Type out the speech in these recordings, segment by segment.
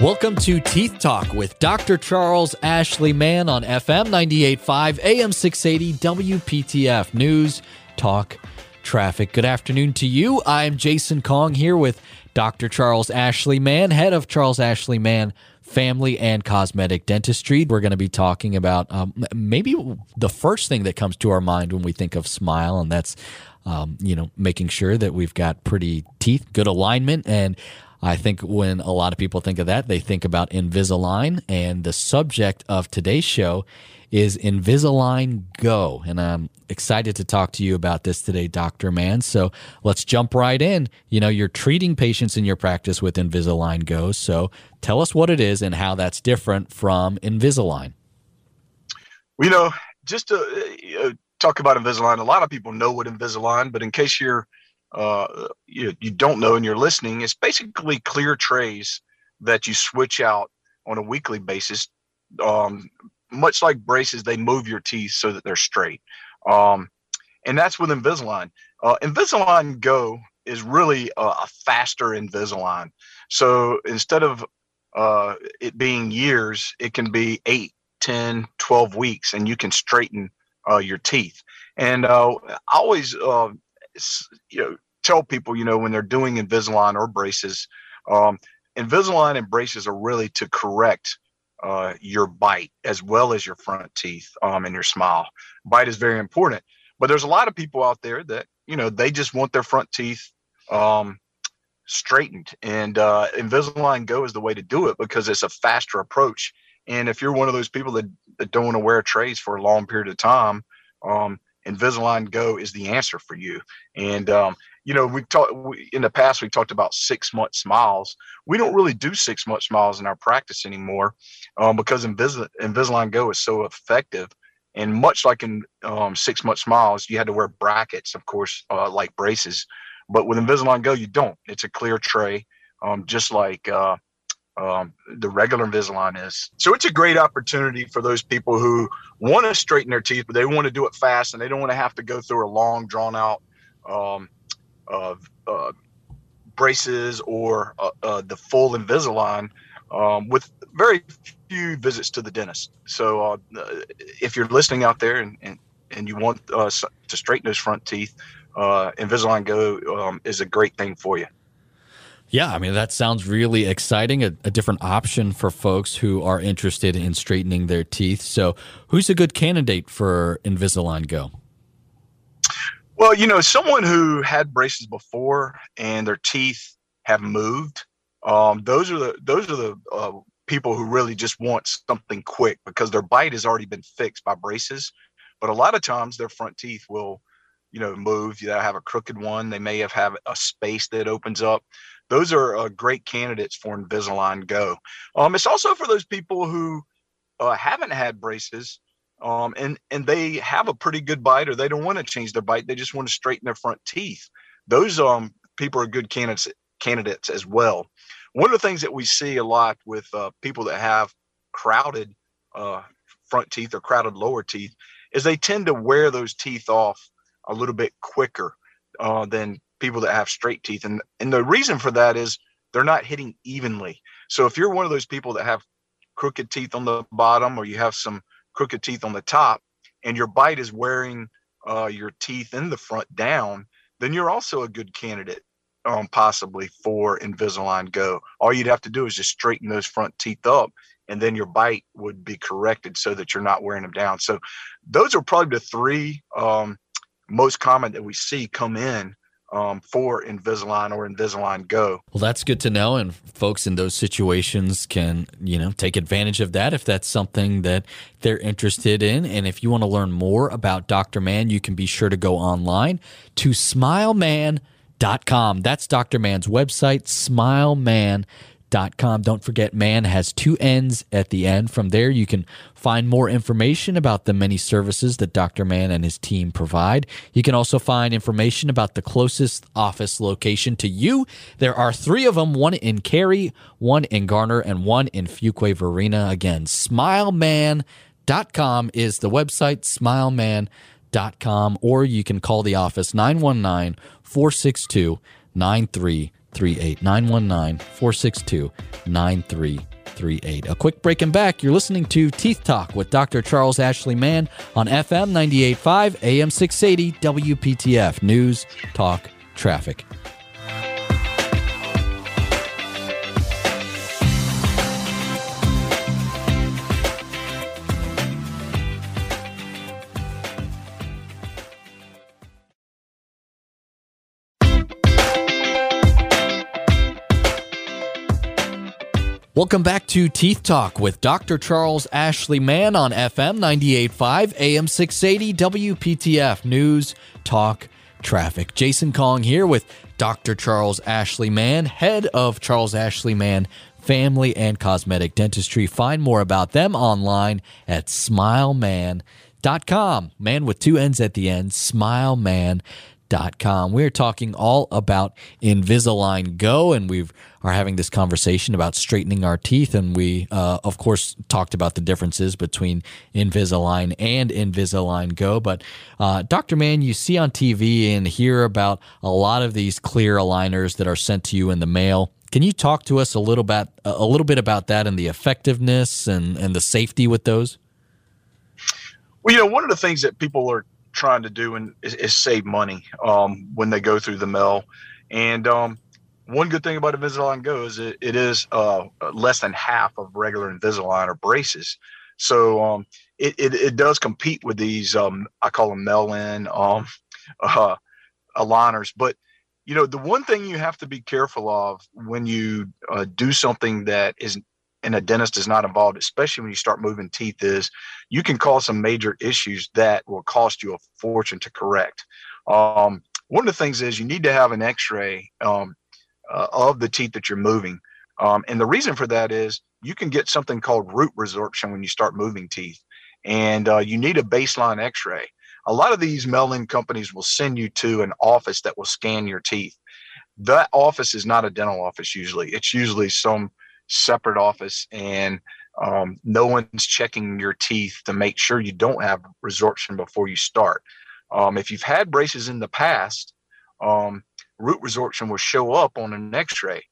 Welcome to Teeth Talk with Dr. Charles Ashley Mann on FM 98.5, AM 680, WPTF News, Talk, Traffic. Good afternoon to you. I'm Jason Kong here with Dr. Charles Ashley Mann, head of Charles Ashley Mann Family and Cosmetic Dentistry. We're going to be talking about um, maybe the first thing that comes to our mind when we think of smile, and that's um, you know, making sure that we've got pretty teeth, good alignment, and I think when a lot of people think of that, they think about Invisalign. And the subject of today's show is Invisalign Go. And I'm excited to talk to you about this today, Dr. Mann. So let's jump right in. You know, you're treating patients in your practice with Invisalign Go. So tell us what it is and how that's different from Invisalign. You know, just to uh, talk about Invisalign, a lot of people know what Invisalign, but in case you're uh, you, you don't know and you're listening, it's basically clear trays that you switch out on a weekly basis. Um, much like braces, they move your teeth so that they're straight. Um, and that's with Invisalign. Uh, Invisalign Go is really a, a, faster Invisalign. So instead of uh, it being years, it can be eight, 10, 12 weeks, and you can straighten uh, your teeth. And uh, I always, uh, you know, tell people, you know, when they're doing Invisalign or braces, um, Invisalign and braces are really to correct uh, your bite as well as your front teeth um, and your smile. Bite is very important, but there's a lot of people out there that you know they just want their front teeth um, straightened, and uh, Invisalign Go is the way to do it because it's a faster approach. And if you're one of those people that, that don't want to wear trays for a long period of time, um, Invisalign Go is the answer for you. And um, you know, we talked in the past. We talked about six month smiles. We don't really do six month smiles in our practice anymore um, because Invis- Invisalign Go is so effective. And much like in um, six month smiles, you had to wear brackets, of course, uh, like braces. But with Invisalign Go, you don't. It's a clear tray, um, just like uh, um, the regular Invisalign is. So it's a great opportunity for those people who want to straighten their teeth, but they want to do it fast and they don't want to have to go through a long, drawn out um, uh, uh, braces or uh, uh, the full Invisalign um, with very few visits to the dentist. So uh, if you're listening out there and, and, and you want to straighten those front teeth, Invisalign Go um, is a great thing for you. Yeah, I mean, that sounds really exciting. A, a, different option for folks who are interested in straightening their teeth. So, who's a good candidate for Invisalign Go? Well, you know, someone who had braces before and their teeth have moved, um, those are the those are the uh, people who really just want something quick because their bite has already been fixed by braces. But a lot of times, their front teeth will, you know, move. You have a crooked one. They may have have a space that opens up those are uh, great candidates for Invisalign Go. Um, it's also for those people who uh, haven't had braces um, and and they have a pretty good bite, or they don't want to change their bite. They just want to straighten their front teeth. Those um, people are good candidates candidates as well. One of the things that we see a lot with uh, people that have crowded uh, front teeth or crowded lower teeth is they tend to wear those teeth off a little bit quicker uh, than people that have straight teeth. And and the reason for that is they're not hitting evenly. So if you're one of those people that have crooked teeth on the bottom or you have some crooked teeth on the top and your bite is wearing uh, your teeth in the front down, then you're also a good candidate um, possibly for Invisalign Go. All you'd have to do is just straighten those front teeth up and then your bite would be corrected so that you're not wearing them down. So those are probably the three um, most common that we see come in um, for Invisalign or Invisalign Go. Well, that's good to know, and folks in those situations can you know take advantage of that if that's something that they're interested in. And if you want to learn more about Dr. Mann, you can be sure to go online to SmileMann.com. That's Dr. Mann's website, SmileMann.com com. Don't forget, man has two N's at the end. From there, you can find more information about the many services that Dr. Mann and his team provide. You can also find information about the closest office location to you. There are three of them one in Cary, one in Garner, and one in Fuquay Varina. Again, smilemann.com is the website, smilemann.com, or you can call the office 919 462 93 9338. 919 462 9338. A quick break and back. You're listening to Teeth Talk with Dr. Charles Ashley Mann on FM 985 AM 680 WPTF News, Talk, Traffic. Welcome back to Teeth Talk with Dr. Charles Ashley Mann on FM 98.5 AM 680 WPTF News, Talk, Traffic. Jason Kong here with Dr. Charles Ashley Mann, head of Charles Ashley Mann Family and Cosmetic Dentistry. Find more about them online at smilemann.com. Man with two N's at the end, smilemann.com com. We're talking all about Invisalign Go, and we are having this conversation about straightening our teeth. And we, uh, of course, talked about the differences between Invisalign and Invisalign Go. But, uh, Dr. Mann, you see on TV and hear about a lot of these clear aligners that are sent to you in the mail. Can you talk to us a little bit, a little bit about that and the effectiveness and, and the safety with those? Well, you know, one of the things that people are trying to do and is, is save money um, when they go through the mail. And um, one good thing about Invisalign Go is it, it is uh, less than half of regular Invisalign or braces. So um, it, it, it, does compete with these, um, I call them mail-in um, uh, aligners. But, you know, the one thing you have to be careful of when you uh, do something that is and a dentist is not involved, especially when you start moving teeth, is you can cause some major issues that will cost you a fortune to correct. Um, one of the things is you need to have an X-ray um, uh, of the teeth that you're moving, um, and the reason for that is you can get something called root resorption when you start moving teeth, and uh, you need a baseline X-ray. A lot of these mail-in companies will send you to an office that will scan your teeth. That office is not a dental office usually. It's usually some separate office and um, no one's checking your teeth to make sure you don't have resorption before you start. Um, if you've had braces in the past, um, root resorption will show up on an X-ray.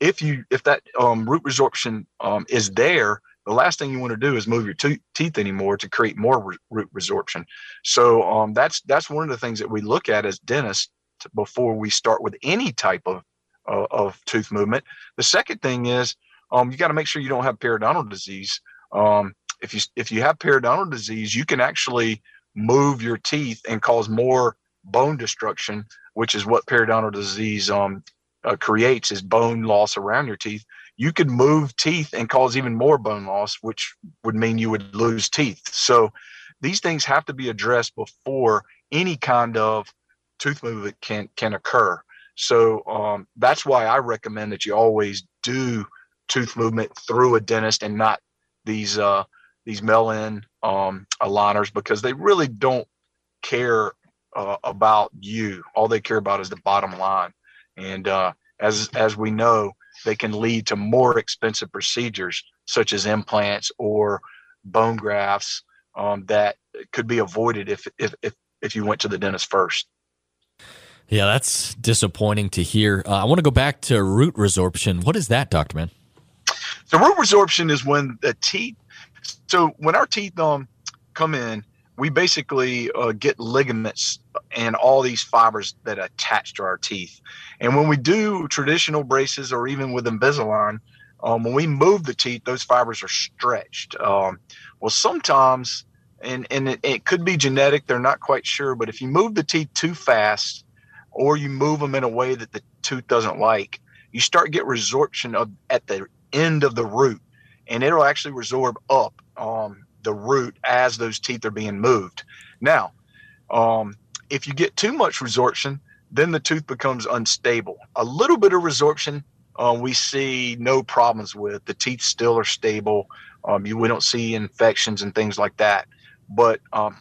If you if that um, root resorption um, is there, the last thing you want to do is move your te- teeth anymore to create more re- root resorption. So um, that's that's one of the things that we look at as dentists before we start with any type of uh, of tooth movement. The second thing is um, you got to make sure you don't have periodontal disease. Um, if you if you have periodontal disease, you can actually move your teeth and cause more bone destruction, which is what periodontal disease um, uh, creates is bone loss around your teeth. You could move teeth and cause even more bone loss, which would mean you would lose teeth. So these things have to be addressed before any kind of tooth movement can can occur. So um, that's why I recommend that you always do tooth movement through a dentist and not these uh, these mail-in um, aligners because they really don't care uh, about you. All they care about is the bottom line. And uh, as as we know, they can lead to more expensive procedures such as implants or bone grafts um, that could be avoided if if if if you went to the dentist first. Yeah, that's disappointing to hear. Uh, I want to go back to root resorption. What is that, Doctor Mann? So root resorption is when the teeth. So when our teeth um come in, we basically uh, get ligaments and all these fibers that attach to our teeth. And when we do traditional braces or even with Invisalign, um, when we move the teeth, those fibers are stretched. Um, well, sometimes, and and it, it could be genetic. They're not quite sure, but if you move the teeth too fast or you move them in a way that the tooth doesn't like, you start get resorption of at the end of the root, and it'll actually resorb up um, the root as those teeth are being moved. Now, um, if you get too much resorption, then the tooth becomes unstable. A little bit of resorption um, we see no problems with. The teeth still are stable. Um, you we don't see infections and things like that. But um,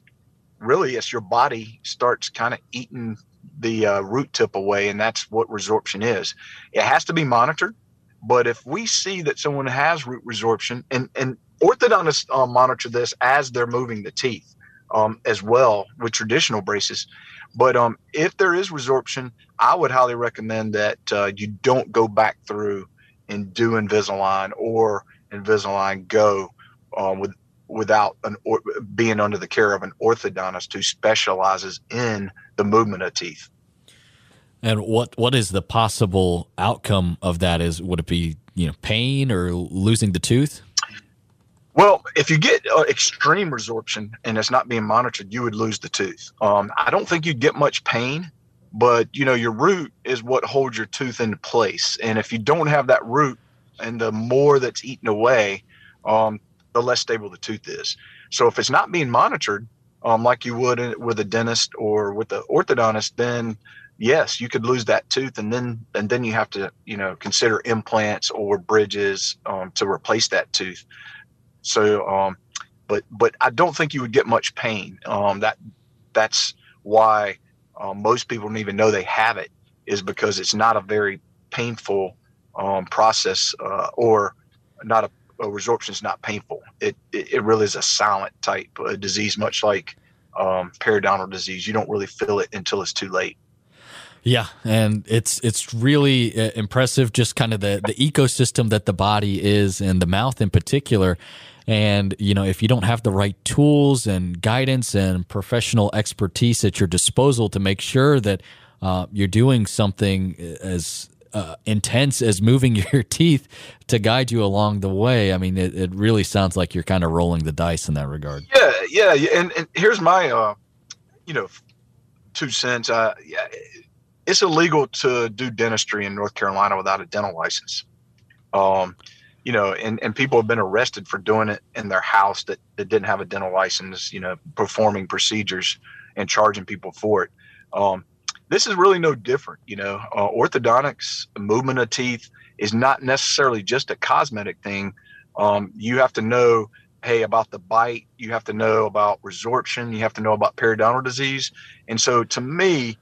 really, as your body starts kind of eating the uh, root tip away, and that's what resorption is. It has to be monitored, but if we see that someone has root resorption, and and orthodontists uh, monitor this as they're moving the teeth. um, as well with traditional braces. But um, if there is resorption, I would highly recommend that uh, you don't go back through and do Invisalign or Invisalign Go um, with without an or, being under the care of an orthodontist who specializes in the movement of teeth. And what what is the possible outcome of that? Is would it be you know pain or losing the tooth? Well, if you get uh, extreme resorption and it's not being monitored, you would lose the tooth. Um, I don't think you'd get much pain, but you know your root is what holds your tooth into place. And if you don't have that root, and the more that's eaten away, um, the less stable the tooth is. So if it's not being monitored, um, like you would with a dentist or with the orthodontist, then yes, you could lose that tooth, and then and then you have to you know consider implants or bridges um, to replace that tooth. So, um, but but I don't think you would get much pain. Um, that that's why uh, most people don't even know they have it is because it's not a very painful um, process uh, or not a, a, resorption is not painful. It, it, it really is a silent type of disease, much like um, periodontal disease. You don't really feel it until it's too late. Yeah, and it's it's really uh, impressive, just kind of the the ecosystem that the body is, and the mouth in particular. And you know, if you don't have the right tools and guidance and professional expertise at your disposal to make sure that uh, you're doing something as uh, intense as moving your teeth to guide you along the way. I mean, it, it really sounds like you're kind of rolling the dice in that regard. Yeah, yeah. And, and here's my, uh, you know, two cents. Uh, yeah, it's illegal to do dentistry in North Carolina without a dental license. Um, you know, and, and people have been arrested for doing it in their house that, that didn't have a dental license, you know, performing procedures and charging people for it. Um, this is really no different. You know, uh, orthodontics, movement of teeth is not necessarily just a cosmetic thing. Um, you have to know, hey, about the bite. You have to know about resorption. You have to know about periodontal disease. And so, to me,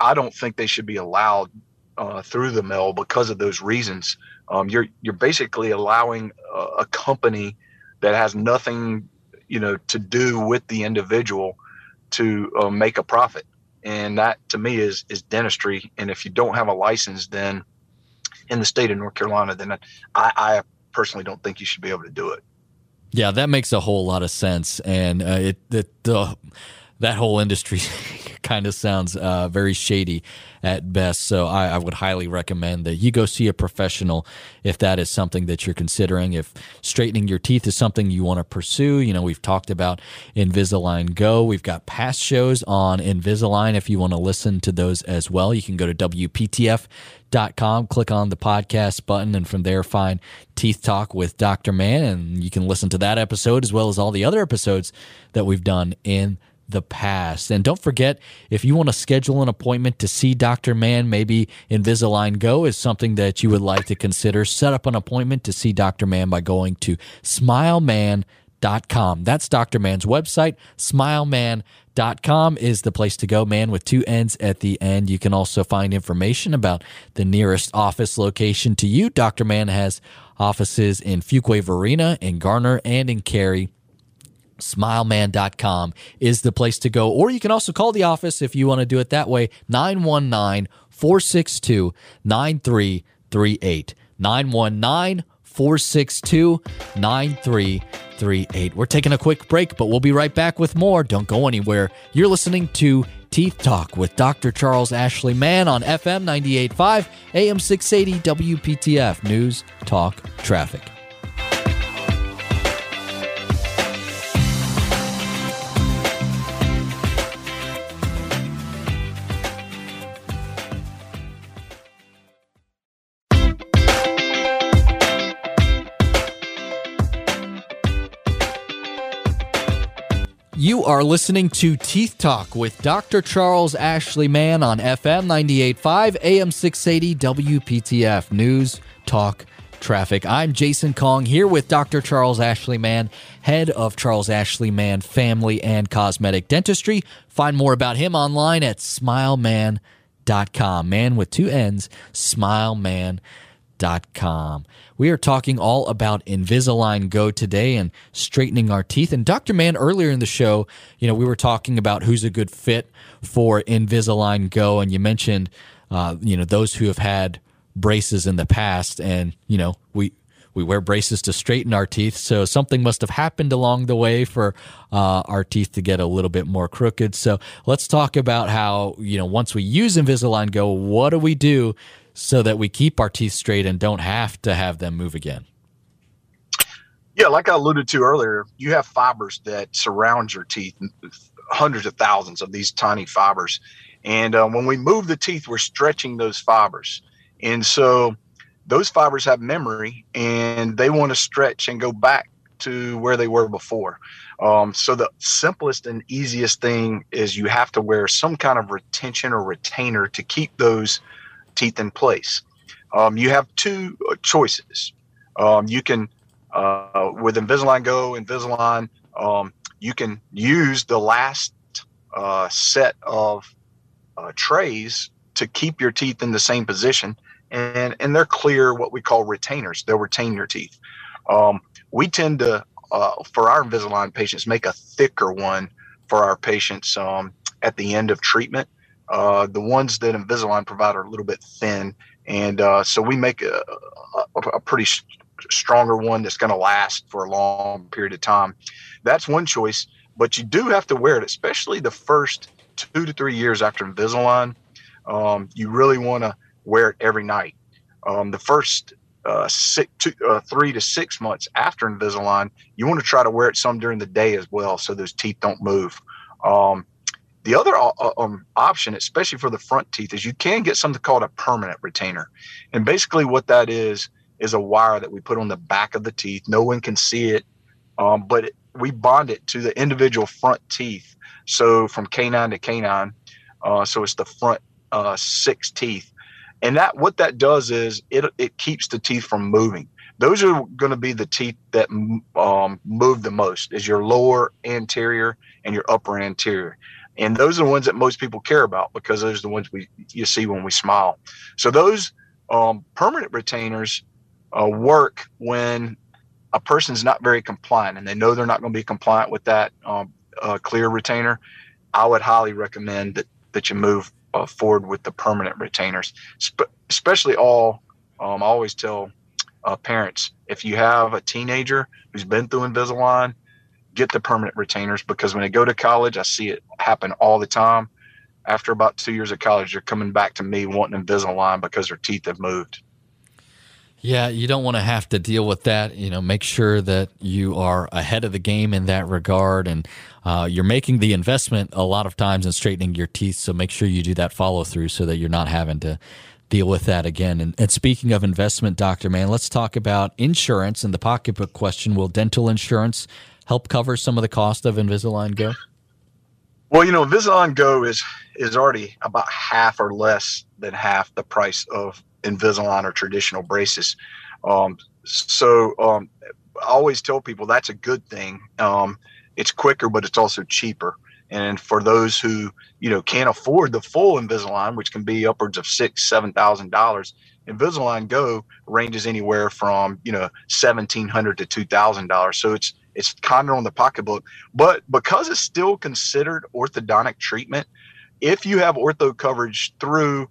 I don't think they should be allowed uh, through the mill because of those reasons. Um, you're you're basically allowing a, a company that has nothing, you know, to do with the individual to uh, make a profit and that to me is is dentistry. And if you don't have a license, then in the state of North Carolina, then I, I personally don't think you should be able to do it. Yeah, that makes a whole lot of sense, and uh, it, it the that whole industry kind of sounds uh, very shady at best. So I, I, would highly recommend that you go see a professional if that is something that you're considering. If straightening your teeth is something you want to pursue, you know, we've talked about Invisalign Go. We've got past shows on Invisalign. If you want to listen to those as well, you can go to WPTF.com, click on the podcast button, and from there find Teeth Talk with Dr. Mann. And you can listen to that episode as well as all the other episodes that we've done in the past. And don't forget, if you want to schedule an appointment to see Dr. Mann, maybe Invisalign Go is something that you would like to consider. Set up an appointment to see Dr. Mann by going to smilemann.com. That's Dr. Mann's website. Smilemann.com is the place to go, man, with two N's at the end. You can also find information about the nearest office location to you. Dr. Mann has offices in Fuquay-Varina, in Garner, and in Cary smilemann.com is the place to go. Or you can also call the office if you want to do it that way 919 462 9338. 919 462 9338. We're taking a quick break, but we'll be right back with more. Don't go anywhere. You're listening to Teeth Talk with Dr. Charles Ashley Mann on FM 985, AM 680, WPTF News, Talk, Traffic. You are listening to Teeth Talk with Dr. Charles Ashley Mann on FM 98.5, AM 680, WPTF News, Talk, Traffic. I'm Jason Kong here with Dr. Charles Ashley Mann, head of Charles Ashley Mann Family and Cosmetic Dentistry. Find more about him online at smilemann.com. Man with two N's, smilemann.com Com. We are talking all about Invisalign Go today and straightening our teeth. And Dr. Mann, earlier in the show, you know, we were talking about who's a good fit for Invisalign Go, and you mentioned, uh, you know, those who have had braces in the past, and you know, we we wear braces to straighten our teeth. So something must have happened along the way for uh, our teeth to get a little bit more crooked. So let's talk about how, you know, once we use Invisalign Go, what do we do so that we keep our teeth straight and don't have to have them move again? Yeah, like I alluded to earlier, you have fibers that surround your teeth, hundreds of thousands of these tiny fibers. And uh, when we move the teeth, we're stretching those fibers. And so those fibers have memory and they want to stretch and go back to where they were before. Um, so the simplest and easiest thing is you have to wear some kind of retention or retainer to keep those teeth in place. Um, you have two choices. Um, you can, uh, with Invisalign Go, Invisalign, um, you can use the last uh, set of uh, trays to keep your teeth in the same position. And, and they're clear, what we call retainers. They'll retain your teeth. Um, we tend to, uh, for our Invisalign patients, make a thicker one for our patients um, at the end of treatment uh, the ones that Invisalign provide are a little bit thin, and uh, so we make a, a, a pretty stronger one that's going to last for a long period of time. That's one choice, but you do have to wear it, especially the first two to three years after Invisalign. Um, you really want to wear it every night. Um, the first uh, six, two, uh, three to six months after Invisalign, you want to try to wear it some during the day as well, so those teeth don't move. Um, the other uh, uh, um, option, especially for the front teeth, is you can get something called a permanent retainer. And basically, what that is, is a wire that we put on the back of the teeth. No one can see it, um, but it, we bond it to the individual front teeth. So from canine to canine, uh, so it's the front uh, six teeth. And that what that does is it it keeps the teeth from moving. Those are going to be the teeth that um, move the most, is your lower anterior and your upper anterior and those are the ones that most people care about because those are the ones we you see when we smile. So those um, permanent retainers uh, work when a person's not very compliant and they know they're not going to be compliant with that um, uh, clear retainer. I would highly recommend that that you move uh, forward with the permanent retainers, Sp- especially all. Um, I always tell uh, parents if you have a teenager who's been through Invisalign get the permanent retainers because when they go to college, I see it happen all the time. After about two years of college, they're coming back to me wanting Invisalign because their teeth have moved. Yeah, you don't want to have to deal with that. You know, make sure that you are ahead of the game in that regard, and uh, you're making the investment a lot of times in straightening your teeth. So make sure you do that follow through so that you're not having to deal with that again. And, and speaking of investment, Doctor Mann, let's talk about insurance and the pocketbook question. Will dental insurance help cover some of the cost of Invisalign Go? Well, you know, Invisalign Go is is already about half or less than half the price of Invisalign or traditional braces. Um, so um, I always tell people that's a good thing. Um, it's quicker, but it's also cheaper. And for those who you know can't afford the full Invisalign, which can be upwards of six, seven thousand dollars, Invisalign Go ranges anywhere from you know seventeen hundred to two thousand dollars. So it's it's kind of on the pocketbook, but because it's still considered orthodontic treatment, if you have ortho coverage through